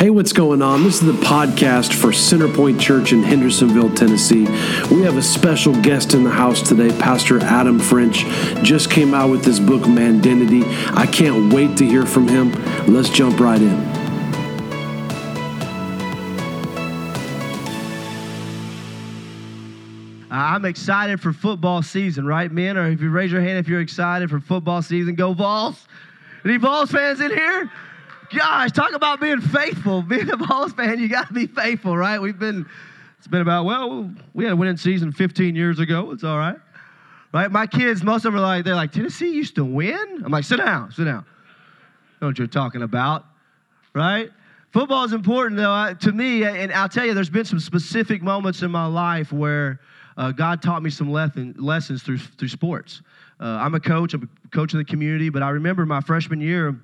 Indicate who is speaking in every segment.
Speaker 1: Hey, what's going on? This is the podcast for Centerpoint Church in Hendersonville, Tennessee. We have a special guest in the house today, Pastor Adam French. Just came out with this book, Mandenity. I can't wait to hear from him. Let's jump right in.
Speaker 2: I'm excited for football season, right, men? Or if you raise your hand if you're excited for football season, go Vols. Any Vols fans in here? Gosh, talk about being faithful. Being a Vols fan, you got to be faithful, right? We've been, it's been about, well, we had a winning season 15 years ago. It's all right. Right? My kids, most of them are like, they're like, Tennessee used to win? I'm like, sit down, sit down. Know what you're talking about, right? Football is important, though, to me, and I'll tell you, there's been some specific moments in my life where uh, God taught me some lesson, lessons through, through sports. Uh, I'm a coach, I'm a coach in the community, but I remember my freshman year,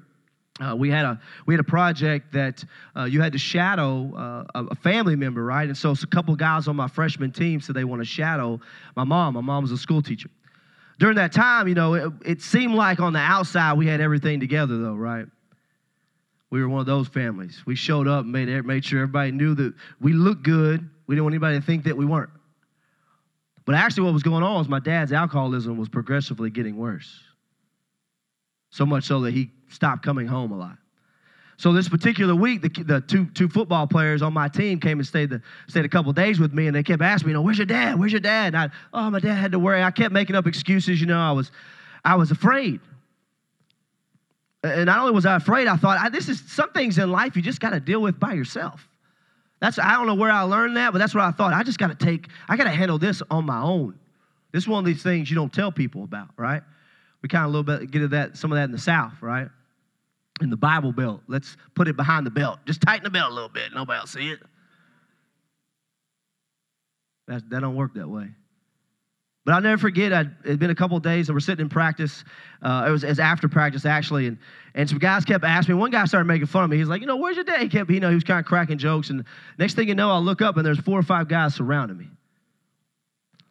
Speaker 2: uh, we had a we had a project that uh, you had to shadow uh, a family member, right? And so a couple guys on my freshman team said they want to shadow my mom. My mom was a school teacher. During that time, you know, it, it seemed like on the outside we had everything together, though, right? We were one of those families. We showed up and made made sure everybody knew that we looked good. We didn't want anybody to think that we weren't. But actually, what was going on was my dad's alcoholism was progressively getting worse. So much so that he stopped coming home a lot. So this particular week, the, the two, two football players on my team came and stayed, the, stayed a couple days with me, and they kept asking me, you know, where's your dad? Where's your dad? And I, oh, my dad had to worry. I kept making up excuses. You know, I was, I was afraid. And not only was I afraid, I thought, I, this is some things in life you just got to deal with by yourself. That's I don't know where I learned that, but that's what I thought. I just got to take, I got to handle this on my own. This is one of these things you don't tell people about, right? We kind of a little bit get of that, some of that in the South, right? In the Bible belt. Let's put it behind the belt. Just tighten the belt a little bit. Nobody will see it. That, that don't work that way. But I'll never forget, it'd been a couple days and we're sitting in practice. Uh, it, was, it was after practice, actually. And, and some guys kept asking me. One guy started making fun of me. He's like, you know, where's your dad? He kept, you know, he was kind of cracking jokes. And next thing you know, I look up and there's four or five guys surrounding me.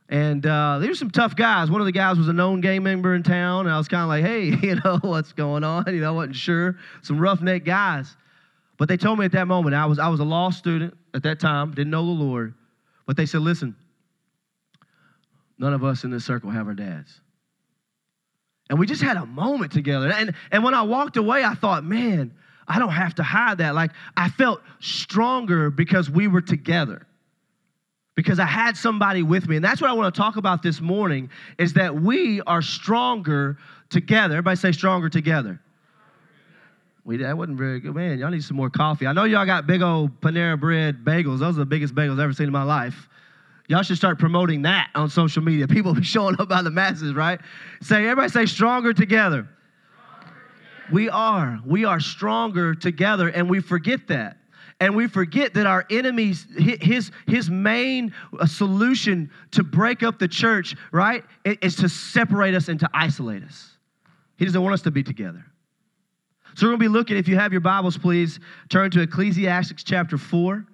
Speaker 2: And uh, these were some tough guys. One of the guys was a known gang member in town. And I was kind of like, hey, you know, what's going on? You know, I wasn't sure. Some roughneck guys. But they told me at that moment, I was, I was a law student at that time, didn't know the Lord. But they said, listen, None of us in this circle have our dads. And we just had a moment together. And, and when I walked away, I thought, man, I don't have to hide that. Like, I felt stronger because we were together. Because I had somebody with me. And that's what I want to talk about this morning is that we are stronger together. Everybody say stronger together. We, that wasn't very good. Man, y'all need some more coffee. I know y'all got big old Panera bread bagels. Those are the biggest bagels I've ever seen in my life. Y'all should start promoting that on social media. People be showing up by the masses, right? Say, everybody say stronger together. We are. We are stronger together, and we forget that. And we forget that our enemies, his, his main uh, solution to break up the church, right, is to separate us and to isolate us. He doesn't want us to be together. So we're going to be looking, if you have your Bibles, please turn to Ecclesiastes chapter 4.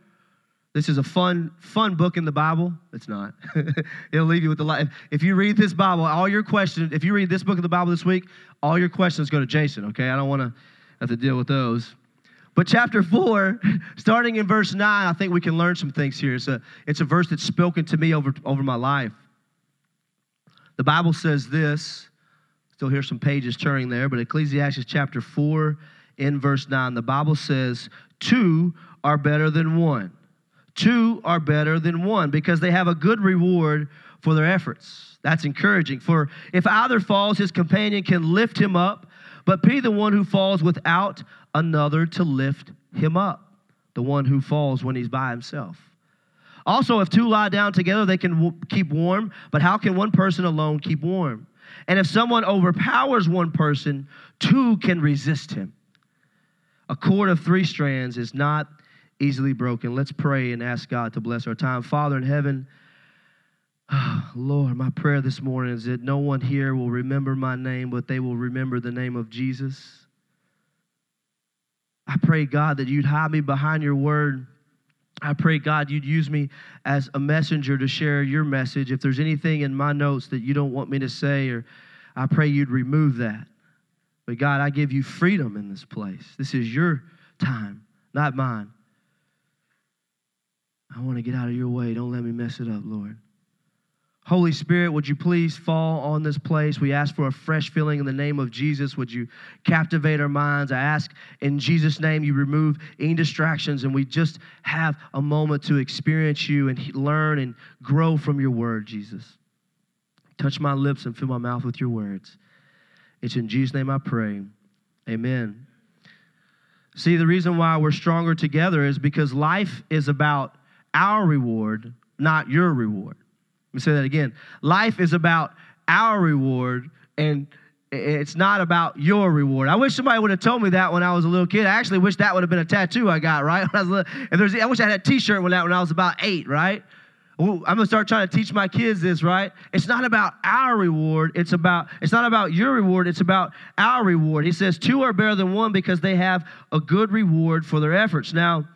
Speaker 2: This is a fun, fun book in the Bible. It's not. It'll leave you with the life. If you read this Bible, all your questions, if you read this book of the Bible this week, all your questions go to Jason, okay? I don't want to have to deal with those. But chapter four, starting in verse nine, I think we can learn some things here. It's a, it's a verse that's spoken to me over, over my life. The Bible says this, still hear some pages turning there, but Ecclesiastes chapter four, in verse nine, the Bible says, Two are better than one Two are better than one because they have a good reward for their efforts. That's encouraging. For if either falls, his companion can lift him up, but be the one who falls without another to lift him up, the one who falls when he's by himself. Also, if two lie down together, they can w- keep warm, but how can one person alone keep warm? And if someone overpowers one person, two can resist him. A cord of three strands is not easily broken. Let's pray and ask God to bless our time. Father in heaven, oh, Lord, my prayer this morning is that no one here will remember my name, but they will remember the name of Jesus. I pray, God, that you'd hide me behind your word. I pray, God, you'd use me as a messenger to share your message. If there's anything in my notes that you don't want me to say, or I pray you'd remove that. But God, I give you freedom in this place. This is your time, not mine. I want to get out of your way. Don't let me mess it up, Lord. Holy Spirit, would you please fall on this place? We ask for a fresh feeling in the name of Jesus. Would you captivate our minds? I ask in Jesus' name you remove any distractions and we just have a moment to experience you and learn and grow from your word, Jesus. Touch my lips and fill my mouth with your words. It's in Jesus' name I pray. Amen. See, the reason why we're stronger together is because life is about our reward, not your reward. Let me say that again. Life is about our reward, and it's not about your reward. I wish somebody would have told me that when I was a little kid. I actually wish that would have been a tattoo I got, right? I, little, there's, I wish I had a t-shirt when, that, when I was about eight, right? I'm gonna start trying to teach my kids this, right? It's not about our reward. It's about it's not about your reward. It's about our reward. He says two are better than one because they have a good reward for their efforts. Now,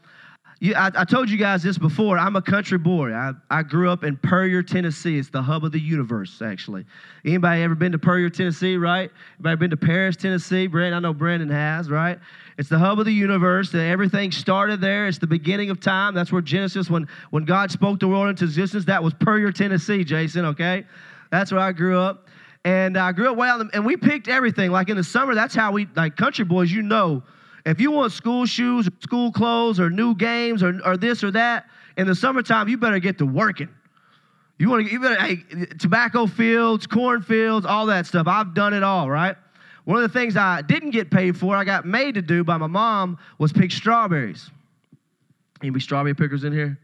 Speaker 2: you, I, I, told you guys this before. I'm a country boy. I, I grew up in Puryear, Tennessee. It's the hub of the universe, actually. Anybody ever been to Puryear, Tennessee, right? Anybody been to Paris, Tennessee? Brandon, I know Brandon has, right? It's the hub of the universe. Everything started there. It's the beginning of time. That's where Genesis, when, when God spoke the world into existence, that was Puryear, Tennessee, Jason, okay? That's where I grew up. And I grew up out, and we picked everything. Like in the summer, that's how we, like country boys, you know, if you want school shoes, school clothes, or new games, or, or this or that, in the summertime, you better get to working. You want to, you better, hey, tobacco fields, cornfields, all that stuff. I've done it all, right? One of the things I didn't get paid for, I got made to do by my mom, was pick strawberries. Any strawberry pickers in here?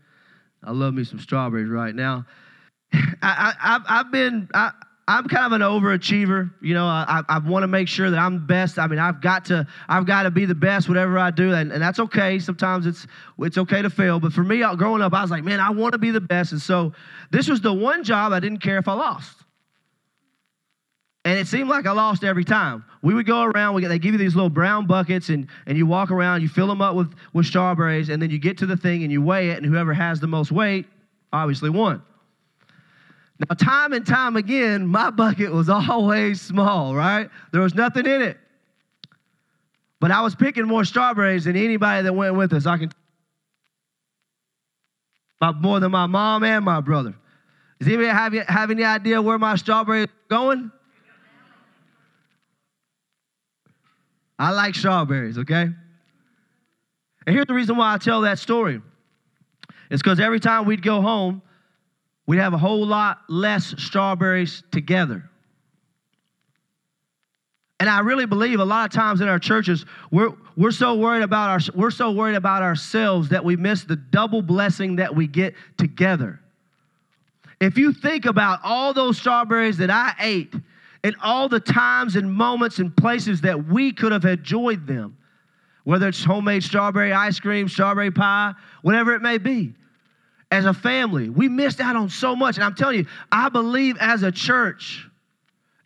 Speaker 2: I love me some strawberries right now. I, I, I've been, I, I'm kind of an overachiever. You know, I, I want to make sure that I'm the best. I mean, I've got to, I've got to be the best, whatever I do, and, and that's okay. Sometimes it's, it's okay to fail. But for me, growing up, I was like, man, I want to be the best. And so this was the one job I didn't care if I lost. And it seemed like I lost every time. We would go around, we get, they give you these little brown buckets, and, and you walk around, you fill them up with, with strawberries, and then you get to the thing and you weigh it, and whoever has the most weight obviously won. Now, time and time again, my bucket was always small, right? There was nothing in it. But I was picking more strawberries than anybody that went with us. I can more than my mom and my brother. Does anybody have, have any idea where my strawberries are going? I like strawberries, okay? And here's the reason why I tell that story. It's because every time we'd go home, we'd have a whole lot less strawberries together. And I really believe a lot of times in our churches, we're, we're so worried about our, we're so worried about ourselves that we miss the double blessing that we get together. If you think about all those strawberries that I ate and all the times and moments and places that we could have enjoyed them, whether it's homemade strawberry ice cream, strawberry pie, whatever it may be as a family. We missed out on so much. And I'm telling you, I believe as a church,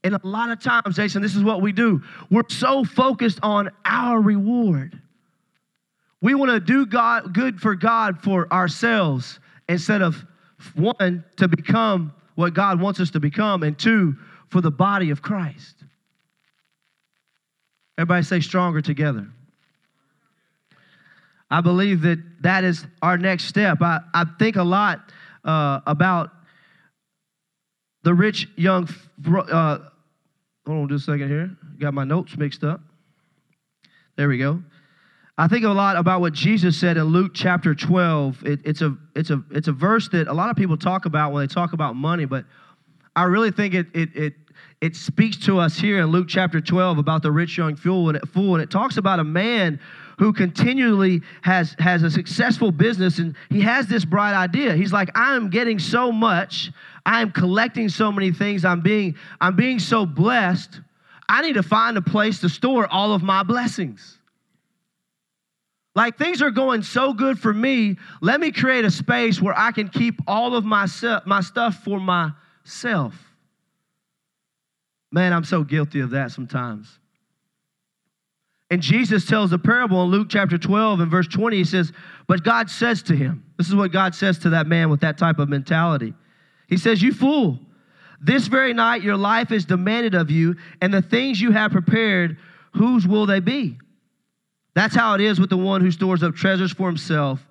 Speaker 2: and a lot of times, Jason, this is what we do. We're so focused on our reward. We want to do God good for God for ourselves instead of one to become what God wants us to become, and two, for the body of Christ. Everybody say stronger together. I believe that that is our next step. I, I think a lot uh, about the rich young. Uh, hold on just a second here. Got my notes mixed up. There we go. I think a lot about what Jesus said in Luke chapter 12. It, it's, a, it's, a, it's a verse that a lot of people talk about when they talk about money, but I really think it, it, it, it speaks to us here in Luke chapter 12 about the rich young fool, and fool, and it talks about a man who continually has, has a successful business and he has this bright idea. He's like, I'm getting so much, I'm collecting so many things, I'm being, I'm being so blessed. I need to find a place to store all of my blessings. Like things are going so good for me, let me create a space where I can keep all of my, my stuff for myself. Man, I'm so guilty of that sometimes. And Jesus tells a parable in Luke chapter 12 and verse 20. He says, But God says to him, This is what God says to that man with that type of mentality. He says, You fool, this very night your life is demanded of you, and the things you have prepared, whose will they be? That's how it is with the one who stores up treasures for himself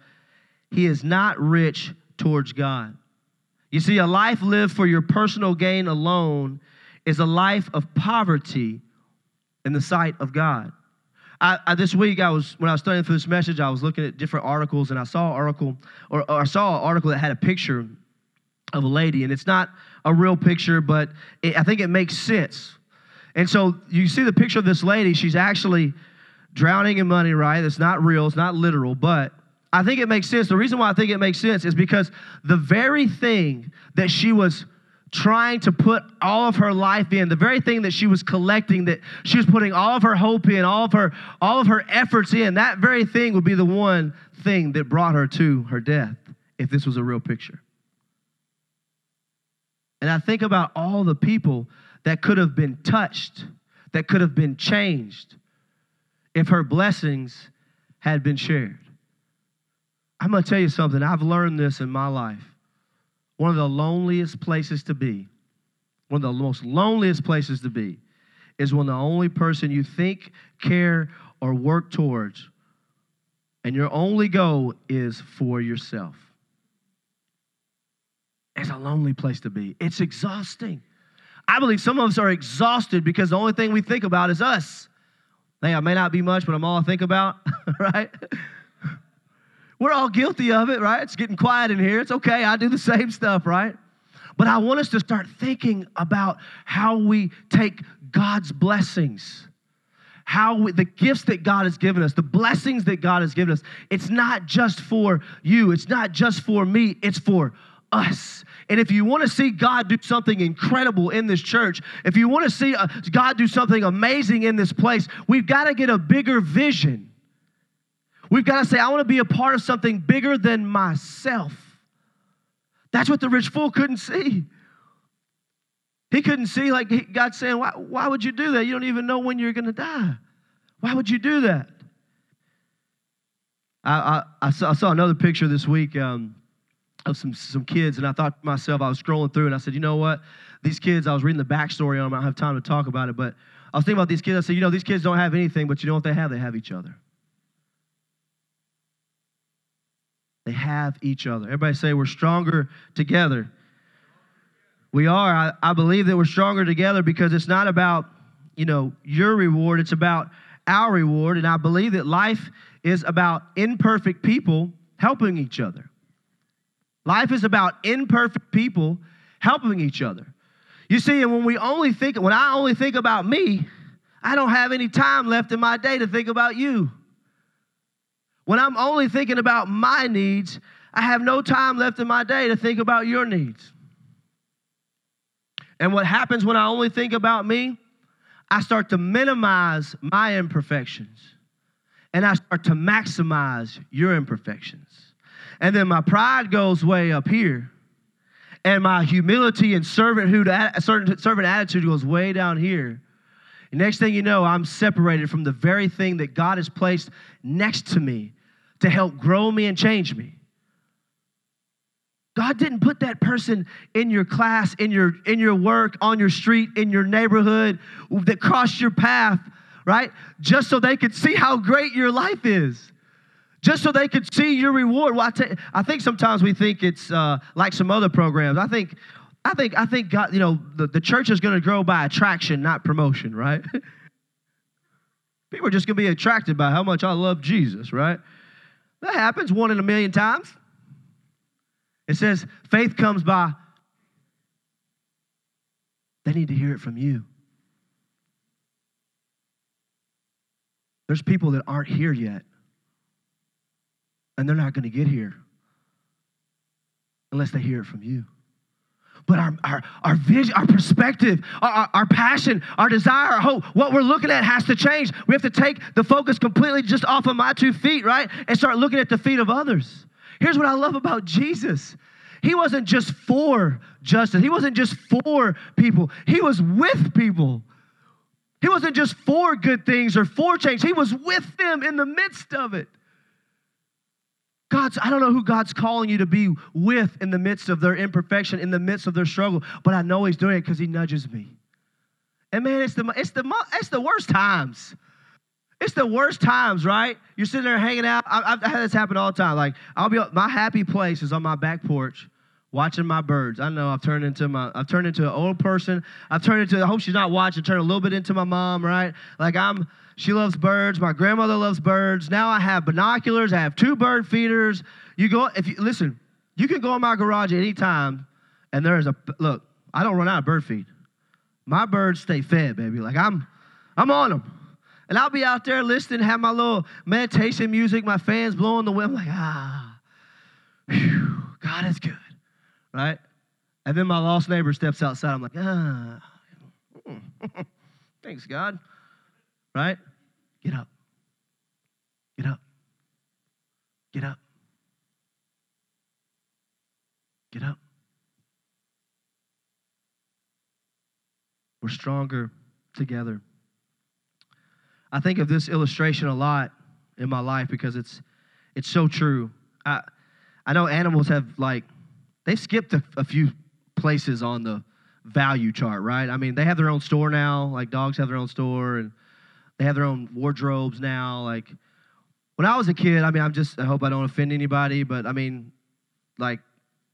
Speaker 2: he is not rich towards God. You see, a life lived for your personal gain alone is a life of poverty in the sight of God. I, I, this week, I was when I was studying for this message, I was looking at different articles, and I saw an article, or, or I saw an article that had a picture of a lady, and it's not a real picture, but it, I think it makes sense. And so you see the picture of this lady; she's actually drowning in money, right? It's not real, it's not literal, but I think it makes sense. The reason why I think it makes sense is because the very thing that she was trying to put all of her life in, the very thing that she was collecting, that she was putting all of her hope in, all of her, all of her efforts in, that very thing would be the one thing that brought her to her death if this was a real picture. And I think about all the people that could have been touched, that could have been changed if her blessings had been shared. I'm going to tell you something. I've learned this in my life. One of the loneliest places to be, one of the most loneliest places to be, is when the only person you think, care, or work towards, and your only goal is for yourself. It's a lonely place to be. It's exhausting. I believe some of us are exhausted because the only thing we think about is us. Hey, I may not be much, but I'm all I think about, right? We're all guilty of it, right? It's getting quiet in here. It's okay. I do the same stuff, right? But I want us to start thinking about how we take God's blessings, how we, the gifts that God has given us, the blessings that God has given us. It's not just for you, it's not just for me, it's for us. And if you want to see God do something incredible in this church, if you want to see uh, God do something amazing in this place, we've got to get a bigger vision. We've got to say, I want to be a part of something bigger than myself. That's what the rich fool couldn't see. He couldn't see, like God saying, why, why would you do that? You don't even know when you're going to die. Why would you do that? I, I, I, saw, I saw, another picture this week um, of some, some kids, and I thought to myself, I was scrolling through, and I said, you know what? These kids, I was reading the backstory on them. I don't have time to talk about it, but I was thinking about these kids. I said, you know, these kids don't have anything, but you know what they have? They have each other. They have each other. Everybody say, We're stronger together. We are. I, I believe that we're stronger together because it's not about, you know, your reward, it's about our reward. And I believe that life is about imperfect people helping each other. Life is about imperfect people helping each other. You see, and when we only think, when I only think about me, I don't have any time left in my day to think about you. When I'm only thinking about my needs, I have no time left in my day to think about your needs. And what happens when I only think about me? I start to minimize my imperfections and I start to maximize your imperfections. And then my pride goes way up here, and my humility and servanthood, servant attitude goes way down here. Next thing you know, I'm separated from the very thing that God has placed next to me to help grow me and change me. God didn't put that person in your class, in your in your work, on your street, in your neighborhood that crossed your path, right? Just so they could see how great your life is. Just so they could see your reward. Well, I, t- I think sometimes we think it's uh, like some other programs. I think, I think, I think God, you know, the, the church is going to grow by attraction, not promotion, right? People are just going to be attracted by how much I love Jesus, right? That happens one in a million times. It says faith comes by, they need to hear it from you. There's people that aren't here yet, and they're not going to get here unless they hear it from you but our, our, our vision, our perspective, our, our, passion, our desire, our hope, what we're looking at has to change. We have to take the focus completely just off of my two feet, right? And start looking at the feet of others. Here's what I love about Jesus. He wasn't just for justice. He wasn't just for people. He was with people. He wasn't just for good things or for change. He was with them in the midst of it. God's, I don't know who God's calling you to be with in the midst of their imperfection, in the midst of their struggle, but I know He's doing it because He nudges me. And man, it's the, it's, the, it's the worst times. it's the worst times, right? You're sitting there hanging out. I, have had this happen all the time. Like I'll be my happy place is on my back porch, watching my birds. I know I've turned into my I've turned into an old person. I've turned into I hope she's not watching. Turned a little bit into my mom, right? Like I'm she loves birds. My grandmother loves birds. Now I have binoculars. I have two bird feeders. You go if you listen. You can go in my garage at any time, and there's a look. I don't run out of bird feed. My birds stay fed, baby. Like I'm, I'm on them. And I'll be out there listening, have my little meditation music, my fans blowing the wind. I'm like, ah, whew, God is good, right? And then my lost neighbor steps outside. I'm like, ah, thanks, God, right? Get up, get up, get up, get up. We're stronger together. I think of this illustration a lot in my life because it's it's so true. I I know animals have like they've skipped a, a few places on the value chart, right? I mean, they have their own store now. Like dogs have their own store, and they have their own wardrobes now. Like when I was a kid, I mean, I'm just I hope I don't offend anybody, but I mean, like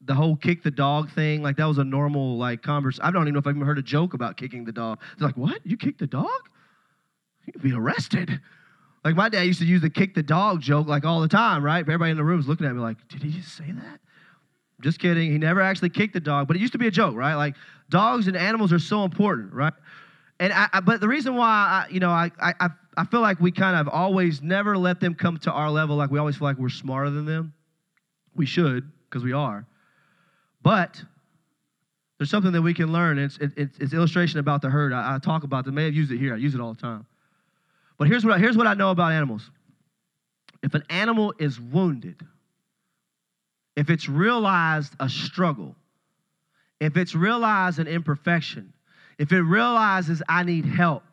Speaker 2: the whole kick the dog thing, like that was a normal like converse. I don't even know if I've even heard a joke about kicking the dog. They're like, what? You kicked the dog? You'd be arrested. Like my dad used to use the kick the dog joke like all the time, right? Everybody in the room is looking at me like, did he just say that? Just kidding. He never actually kicked the dog, but it used to be a joke, right? Like dogs and animals are so important, right? And I, I but the reason why I, you know, I, I, I feel like we kind of always never let them come to our level. Like we always feel like we're smarter than them. We should, because we are. But there's something that we can learn. It's, it, it's, it's illustration about the herd. I, I talk about it. I may have used it here. I use it all the time. But here's what, I, here's what I know about animals. If an animal is wounded, if it's realized a struggle, if it's realized an imperfection, if it realizes I need help,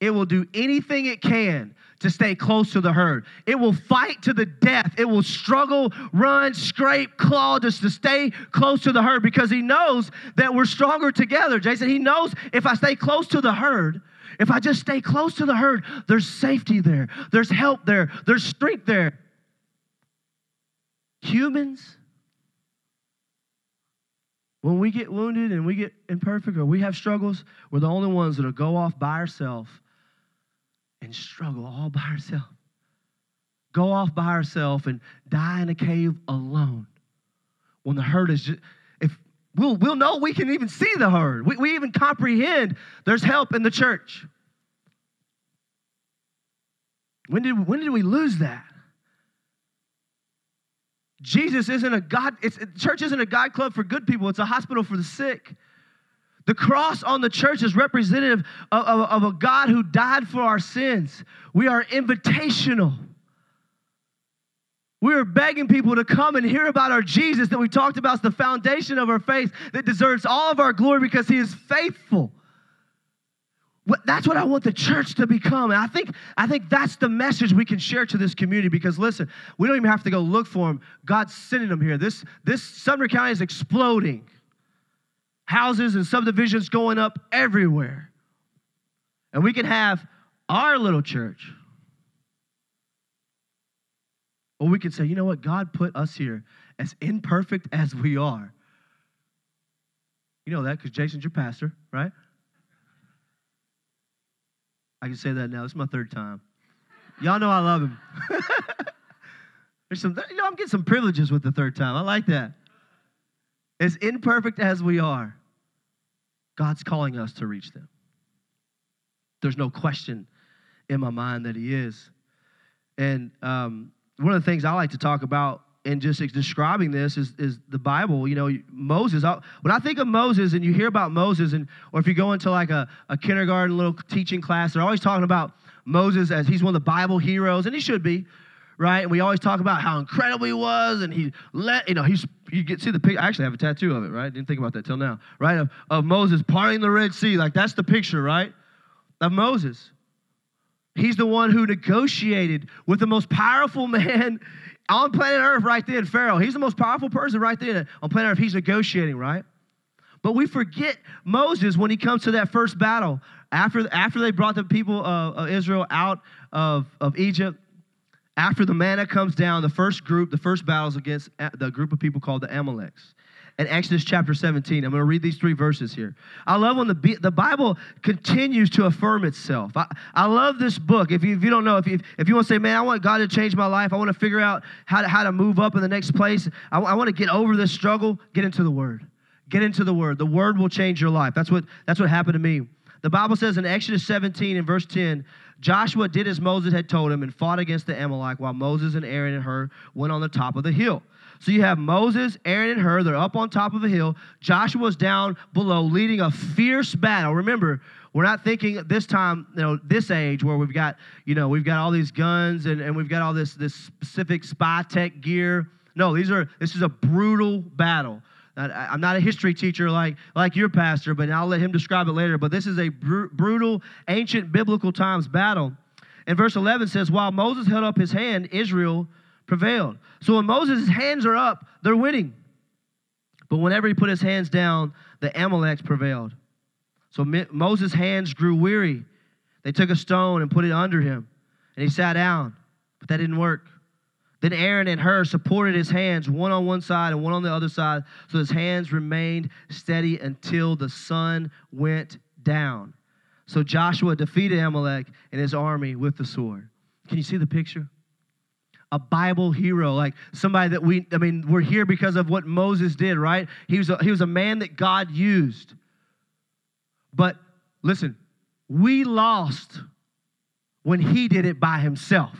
Speaker 2: it will do anything it can to stay close to the herd. It will fight to the death. It will struggle, run, scrape, claw just to stay close to the herd because he knows that we're stronger together. Jason, he knows if I stay close to the herd, if I just stay close to the herd, there's safety there, there's help there, there's strength there. Humans, when we get wounded and we get imperfect or we have struggles, we're the only ones that'll go off by ourselves and struggle all by ourselves. Go off by ourselves and die in a cave alone. When the herd is just, if we'll, we'll know we can even see the herd, we, we even comprehend there's help in the church. When did, when did we lose that? Jesus isn't a God, it's, church isn't a God club for good people, it's a hospital for the sick. The cross on the church is representative of, of, of, a God who died for our sins. We are invitational. We are begging people to come and hear about our Jesus that we talked about, the foundation of our faith that deserves all of our glory because he is faithful. That's what I want the church to become. And I think, I think that's the message we can share to this community because listen, we don't even have to go look for them. God's sending them here. This, this Sumner County is exploding houses and subdivisions going up everywhere. And we can have our little church. Or we can say, you know what? God put us here as imperfect as we are. You know that because Jason's your pastor, right? I can say that now. It's my third time. Y'all know I love him. There's some, you know, I'm getting some privileges with the third time. I like that. As imperfect as we are, God's calling us to reach them. There's no question in my mind that He is. And um, one of the things I like to talk about in just describing this is, is the Bible. You know, Moses. when I think of Moses, and you hear about Moses, and or if you go into like a, a kindergarten little teaching class, they're always talking about Moses as he's one of the Bible heroes, and he should be right? And we always talk about how incredible he was, and he let, you know, he's, you get see the picture. I actually have a tattoo of it, right? Didn't think about that till now, right? Of, of Moses parting the Red Sea. Like, that's the picture, right? Of Moses. He's the one who negotiated with the most powerful man on planet Earth right then, Pharaoh. He's the most powerful person right there on planet Earth. He's negotiating, right? But we forget Moses when he comes to that first battle. After, after they brought the people of, of Israel out of, of Egypt, after the manna comes down, the first group, the first battles against the group of people called the Amaleks. In Exodus chapter 17, I'm going to read these three verses here. I love when the, the Bible continues to affirm itself. I, I love this book. If you, if you don't know, if you, if you want to say, man, I want God to change my life, I want to figure out how to, how to move up in the next place, I, I want to get over this struggle, get into the Word. Get into the Word. The Word will change your life. That's what, that's what happened to me. The Bible says in Exodus 17 and verse 10, Joshua did as Moses had told him and fought against the Amalek while Moses and Aaron and Hur went on the top of the hill. So you have Moses, Aaron, and Hur. They're up on top of a hill. Joshua's down below, leading a fierce battle. Remember, we're not thinking this time, you know, this age where we've got, you know, we've got all these guns and, and we've got all this this specific spy tech gear. No, these are this is a brutal battle. I'm not a history teacher like, like your pastor, but I'll let him describe it later. But this is a br- brutal, ancient biblical times battle. And verse 11 says, While Moses held up his hand, Israel prevailed. So when Moses' hands are up, they're winning. But whenever he put his hands down, the Amaleks prevailed. So Moses' hands grew weary. They took a stone and put it under him, and he sat down. But that didn't work. Then Aaron and Hur supported his hands, one on one side and one on the other side, so his hands remained steady until the sun went down. So Joshua defeated Amalek and his army with the sword. Can you see the picture? A Bible hero, like somebody that we, I mean, we're here because of what Moses did, right? He was a, he was a man that God used. But listen, we lost when he did it by himself.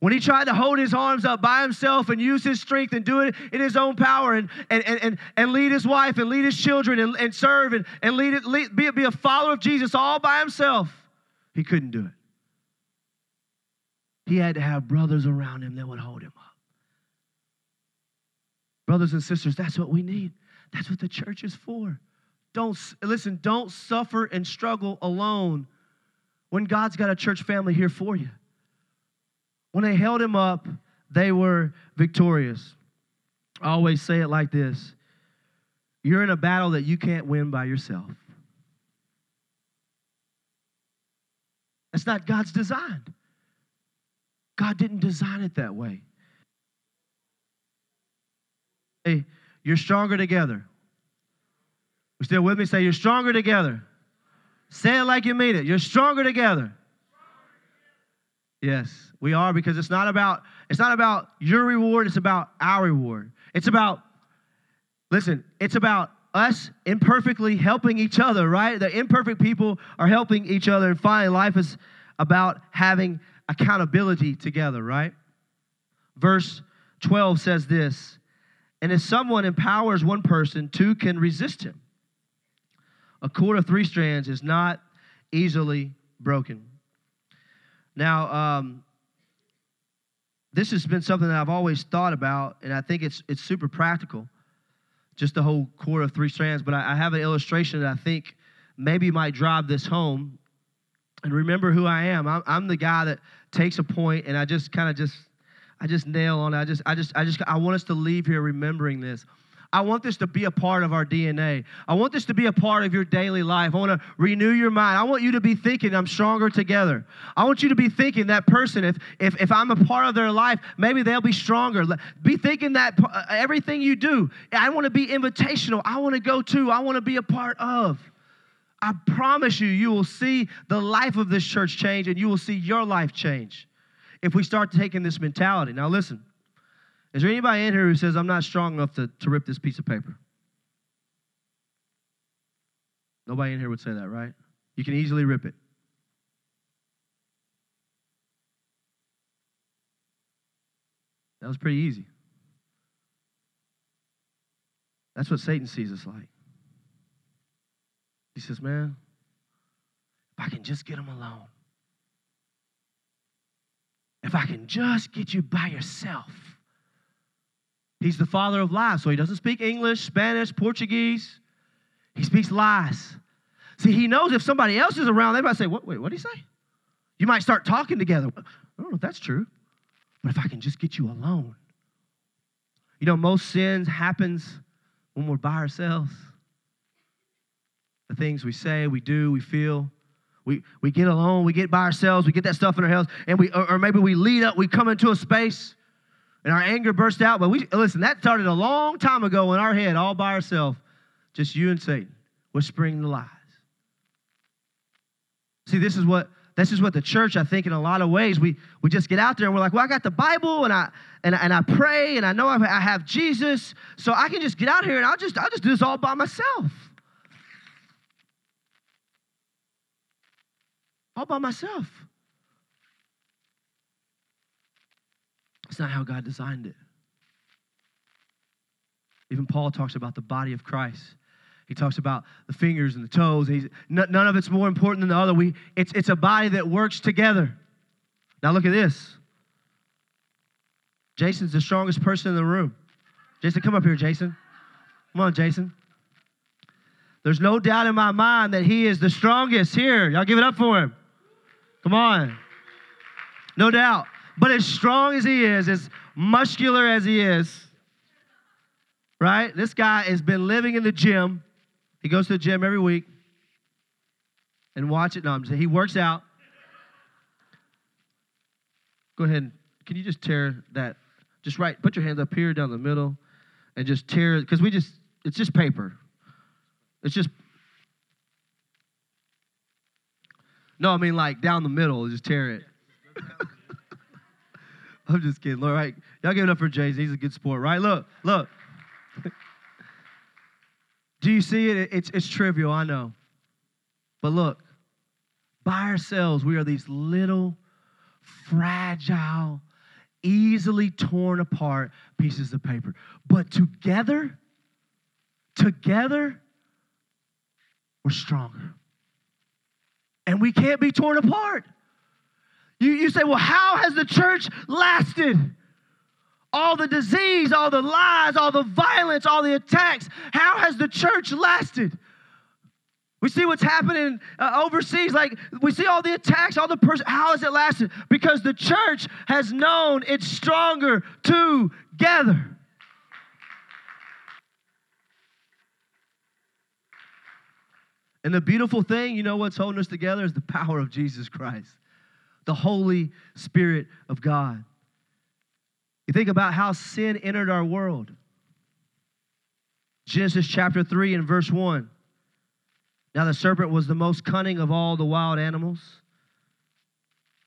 Speaker 2: When he tried to hold his arms up by himself and use his strength and do it in his own power and, and, and, and lead his wife and lead his children and, and serve and, and lead it, lead, be, be a follower of Jesus all by himself, he couldn't do it. He had to have brothers around him that would hold him up. Brothers and sisters, that's what we need. That's what the church is for. Don't listen, don't suffer and struggle alone when God's got a church family here for you. When they held him up, they were victorious. I always say it like this You're in a battle that you can't win by yourself. That's not God's design. God didn't design it that way. Hey, you're stronger together. You still with me? Say, you're stronger together. Say it like you mean it. You're stronger together. Yes, we are because it's not about it's not about your reward, it's about our reward. It's about listen, it's about us imperfectly helping each other, right? The imperfect people are helping each other and finally life is about having accountability together, right? Verse 12 says this, and if someone empowers one person, two can resist him. A cord of three strands is not easily broken. Now, um, this has been something that I've always thought about, and I think it's it's super practical. Just the whole cord of three strands, but I, I have an illustration that I think maybe might drive this home. And remember who I am. I'm, I'm the guy that takes a point, and I just kind of just I just nail on it. I just I just I just I want us to leave here remembering this. I want this to be a part of our DNA. I want this to be a part of your daily life. I want to renew your mind. I want you to be thinking, I'm stronger together. I want you to be thinking that person, if, if, if I'm a part of their life, maybe they'll be stronger. Be thinking that uh, everything you do, I want to be invitational. I want to go to, I want to be a part of. I promise you, you will see the life of this church change and you will see your life change if we start taking this mentality. Now, listen. Is there anybody in here who says, I'm not strong enough to, to rip this piece of paper? Nobody in here would say that, right? You can easily rip it. That was pretty easy. That's what Satan sees us like. He says, Man, if I can just get them alone, if I can just get you by yourself, He's the father of lies. So he doesn't speak English, Spanish, Portuguese. He speaks lies. See, he knows if somebody else is around, they might say, what, Wait, what did he say? You might start talking together. I don't know if that's true. But if I can just get you alone. You know, most sins happens when we're by ourselves. The things we say, we do, we feel. We, we get alone, we get by ourselves, we get that stuff in our heads, and we or, or maybe we lead up, we come into a space and our anger bursts out. But we listen, that started a long time ago in our head, all by ourselves, just you and Satan, whispering the lies. See, this is what this is what the church, I think, in a lot of ways, we we just get out there and we're like, well, I got the Bible and I and, and I pray and I know I have Jesus, so I can just get out here and I'll just I'll just do this all by myself. All by myself. It's not how God designed it. Even Paul talks about the body of Christ. He talks about the fingers and the toes. And none of it's more important than the other. We, it's, it's a body that works together. Now look at this. Jason's the strongest person in the room. Jason, come up here, Jason. Come on, Jason. There's no doubt in my mind that he is the strongest here. Y'all give it up for him. Come on. No doubt. But as strong as he is, as muscular as he is, right? This guy has been living in the gym. He goes to the gym every week and watch it. No, I'm saying he works out. Go ahead. Can you just tear that? Just right. Put your hands up here down the middle and just tear it because we just, it's just paper. It's just No, I mean like down the middle, just tear it. I'm just kidding. All right. Y'all give it up for Jay. He's a good sport, right? Look, look. Do you see it? It's, it's trivial, I know. But look, by ourselves, we are these little, fragile, easily torn apart pieces of paper. But together, together, we're stronger and we can't be torn apart. You, you say, well, how has the church lasted? All the disease, all the lies, all the violence, all the attacks. How has the church lasted? We see what's happening uh, overseas. Like we see all the attacks, all the person. How has it lasted? Because the church has known it's stronger together. And the beautiful thing, you know what's holding us together is the power of Jesus Christ, the Holy Spirit of God. You think about how sin entered our world. Genesis chapter 3 and verse 1. Now the serpent was the most cunning of all the wild animals.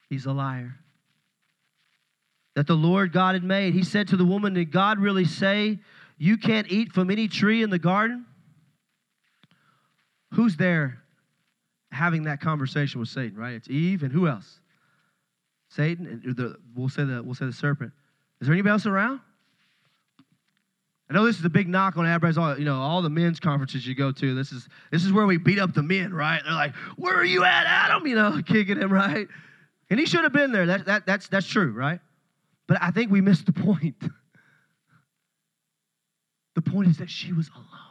Speaker 2: He's a liar. That the Lord God had made. He said to the woman, Did God really say, You can't eat from any tree in the garden? Who's there having that conversation with Satan, right? It's Eve and who else? Satan, and the, we'll, say the, we'll say the serpent. Is there anybody else around? I know this is a big knock on everybody's all, you know, all the men's conferences you go to. This is this is where we beat up the men, right? They're like, where are you at, Adam? You know, kicking him, right? And he should have been there. That, that, that's, that's true, right? But I think we missed the point. the point is that she was alone.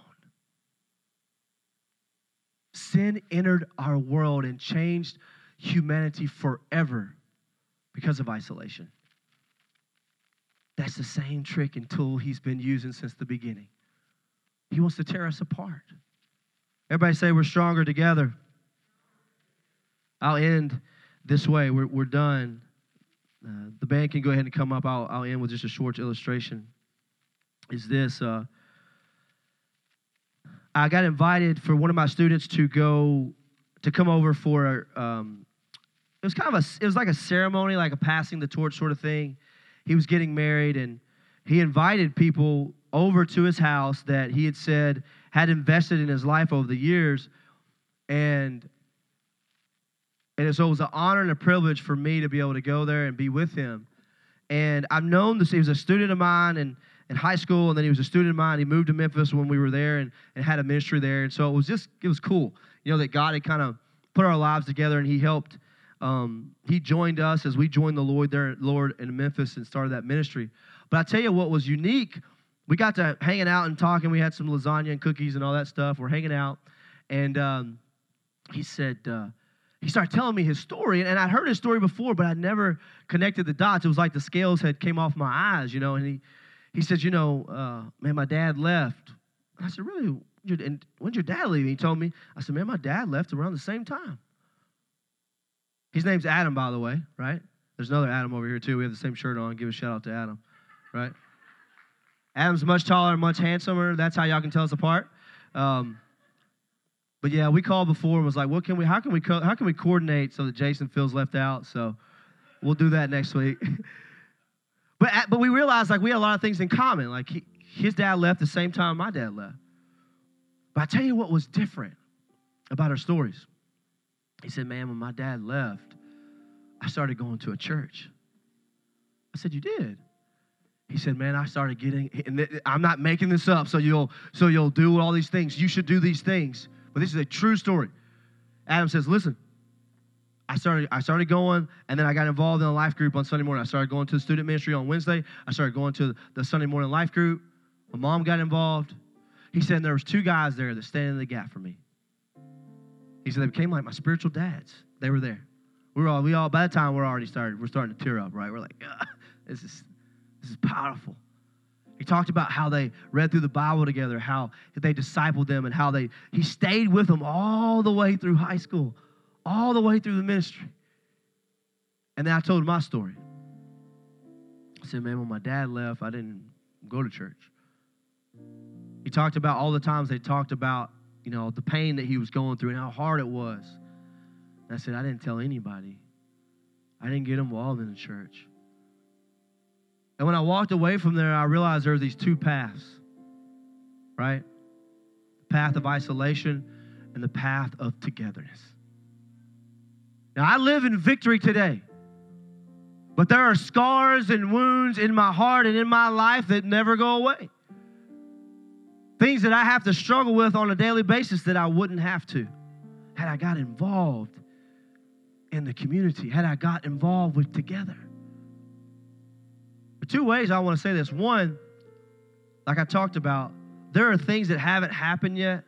Speaker 2: Sin entered our world and changed humanity forever because of isolation. That's the same trick and tool he's been using since the beginning. He wants to tear us apart. Everybody say we're stronger together. I'll end this way. We're, we're done. Uh, the band can go ahead and come up. I'll, I'll end with just a short illustration. Is this. Uh, I got invited for one of my students to go to come over for um, it was kind of a it was like a ceremony, like a passing the torch sort of thing. He was getting married, and he invited people over to his house that he had said had invested in his life over the years, and and so it was an honor and a privilege for me to be able to go there and be with him. And I've known this. He was a student of mine, and in high school, and then he was a student of mine. He moved to Memphis when we were there and, and had a ministry there. And so it was just, it was cool, you know, that God had kind of put our lives together and he helped. Um, he joined us as we joined the Lord there, Lord in Memphis and started that ministry. But I tell you what was unique, we got to hanging out and talking. We had some lasagna and cookies and all that stuff. We're hanging out, and um, he said, uh, he started telling me his story, and I'd heard his story before, but I'd never connected the dots. It was like the scales had came off my eyes, you know. And he he says, You know, uh, man, my dad left. And I said, Really? and when'd your dad leave? He told me. I said, man, my dad left around the same time. His name's Adam, by the way, right? There's another Adam over here, too. We have the same shirt on. Give a shout out to Adam, right? Adam's much taller, much handsomer. That's how y'all can tell us apart. Um, but yeah, we called before and was like, what can we, how can we, co- how can we coordinate so that Jason feels left out? So we'll do that next week. but, but we realized like we had a lot of things in common. Like he, his dad left the same time my dad left. But I tell you what was different about our stories. He said, man, when my dad left, I started going to a church. I said, you did? He said, "Man, I started getting, and I'm not making this up, so you'll so you'll do all these things. You should do these things." But this is a true story. Adam says, "Listen, I started I started going, and then I got involved in a life group on Sunday morning. I started going to the student ministry on Wednesday. I started going to the Sunday morning life group. My mom got involved. He said there was two guys there that stand in the gap for me. He said they became like my spiritual dads. They were there. We were all we all by the time we're already started, we're starting to tear up, right? We're like, this is this is powerful. He talked about how they read through the Bible together, how they discipled them, and how they he stayed with them all the way through high school, all the way through the ministry. And then I told my story. I said, man, when my dad left, I didn't go to church. He talked about all the times they talked about, you know, the pain that he was going through and how hard it was. And I said, I didn't tell anybody. I didn't get involved in the church. And when I walked away from there, I realized there were these two paths, right? The path of isolation and the path of togetherness. Now, I live in victory today, but there are scars and wounds in my heart and in my life that never go away. Things that I have to struggle with on a daily basis that I wouldn't have to had I got involved in the community, had I got involved with together. But two ways I want to say this. One, like I talked about, there are things that haven't happened yet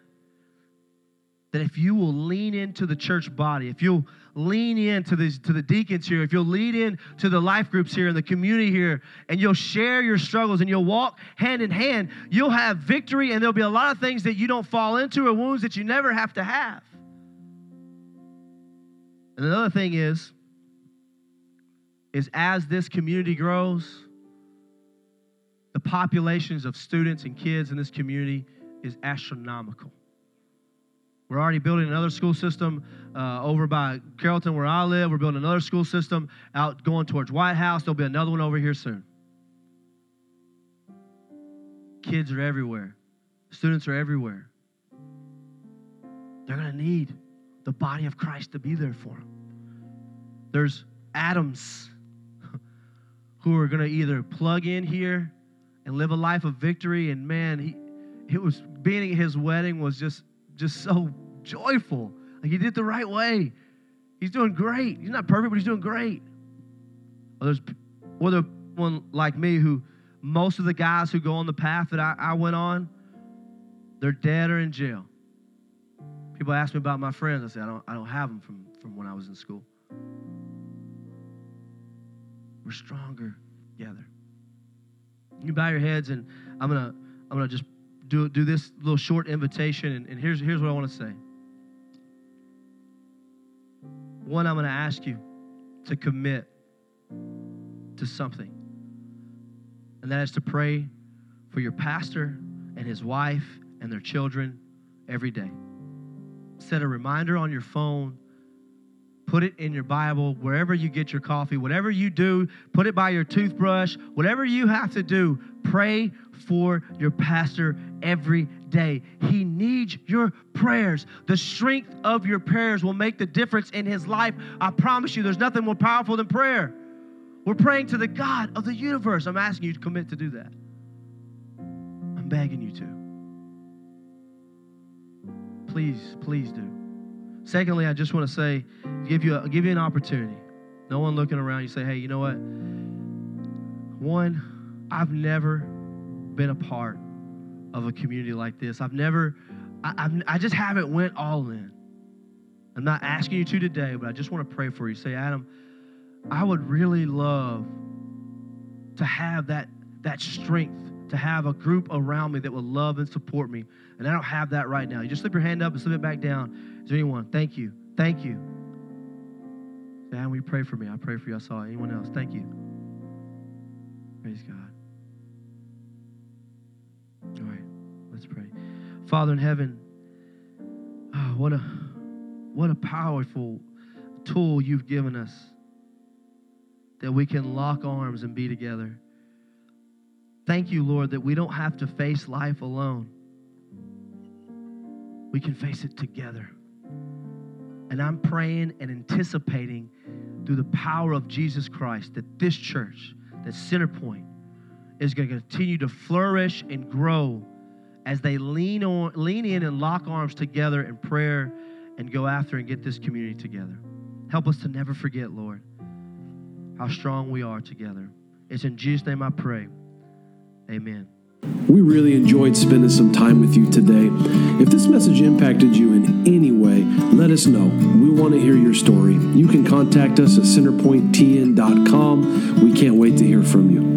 Speaker 2: that if you will lean into the church body, if you'll lean in to, the, to the deacons here, if you'll lead in to the life groups here and the community here, and you'll share your struggles and you'll walk hand in hand, you'll have victory and there'll be a lot of things that you don't fall into or wounds that you never have to have. And another thing is, is as this community grows, the populations of students and kids in this community is astronomical. We're already building another school system uh, over by Carrollton, where I live. We're building another school system out going towards White House. There'll be another one over here soon. Kids are everywhere, students are everywhere. They're going to need the body of Christ to be there for them. There's Adams who are going to either plug in here and live a life of victory. And man, he it was being at his wedding was just just so joyful. Like he did the right way. He's doing great. He's not perfect, but he's doing great. Or there's or the one like me who most of the guys who go on the path that I, I went on, they're dead or in jail. People ask me about my friends. I say I don't I don't have them from, from when I was in school. We're stronger together. You bow your heads, and I'm gonna I'm gonna just do do this little short invitation, and, and here's here's what I want to say. One, I'm gonna ask you to commit to something, and that is to pray for your pastor and his wife and their children every day. Set a reminder on your phone Put it in your Bible, wherever you get your coffee, whatever you do, put it by your toothbrush, whatever you have to do, pray for your pastor every day. He needs your prayers. The strength of your prayers will make the difference in his life. I promise you, there's nothing more powerful than prayer. We're praying to the God of the universe. I'm asking you to commit to do that. I'm begging you to. Please, please do. Secondly, I just want to say, give you a, give you an opportunity. No one looking around. You say, hey, you know what? One, I've never been a part of a community like this. I've never, I, I've, I just haven't went all in. I'm not asking you to today, but I just want to pray for you. Say, Adam, I would really love to have that, that strength to have a group around me that will love and support me. And I don't have that right now. You just slip your hand up and slip it back down. Is there anyone? Thank you. Thank you. Will you pray for me? I pray for you. I saw anyone else. Thank you. Praise God. Father in heaven, oh, what a what a powerful tool you've given us that we can lock arms and be together. Thank you, Lord, that we don't have to face life alone. We can face it together. And I'm praying and anticipating through the power of Jesus Christ that this church, that Centerpoint, is going to continue to flourish and grow as they lean on lean in and lock arms together in prayer and go after and get this community together. Help us to never forget, Lord, how strong we are together. It's in Jesus' name I pray. Amen.
Speaker 1: We really enjoyed spending some time with you today. If this message impacted you in any way, let us know. We want to hear your story. You can contact us at centerpointtn.com. We can't wait to hear from you.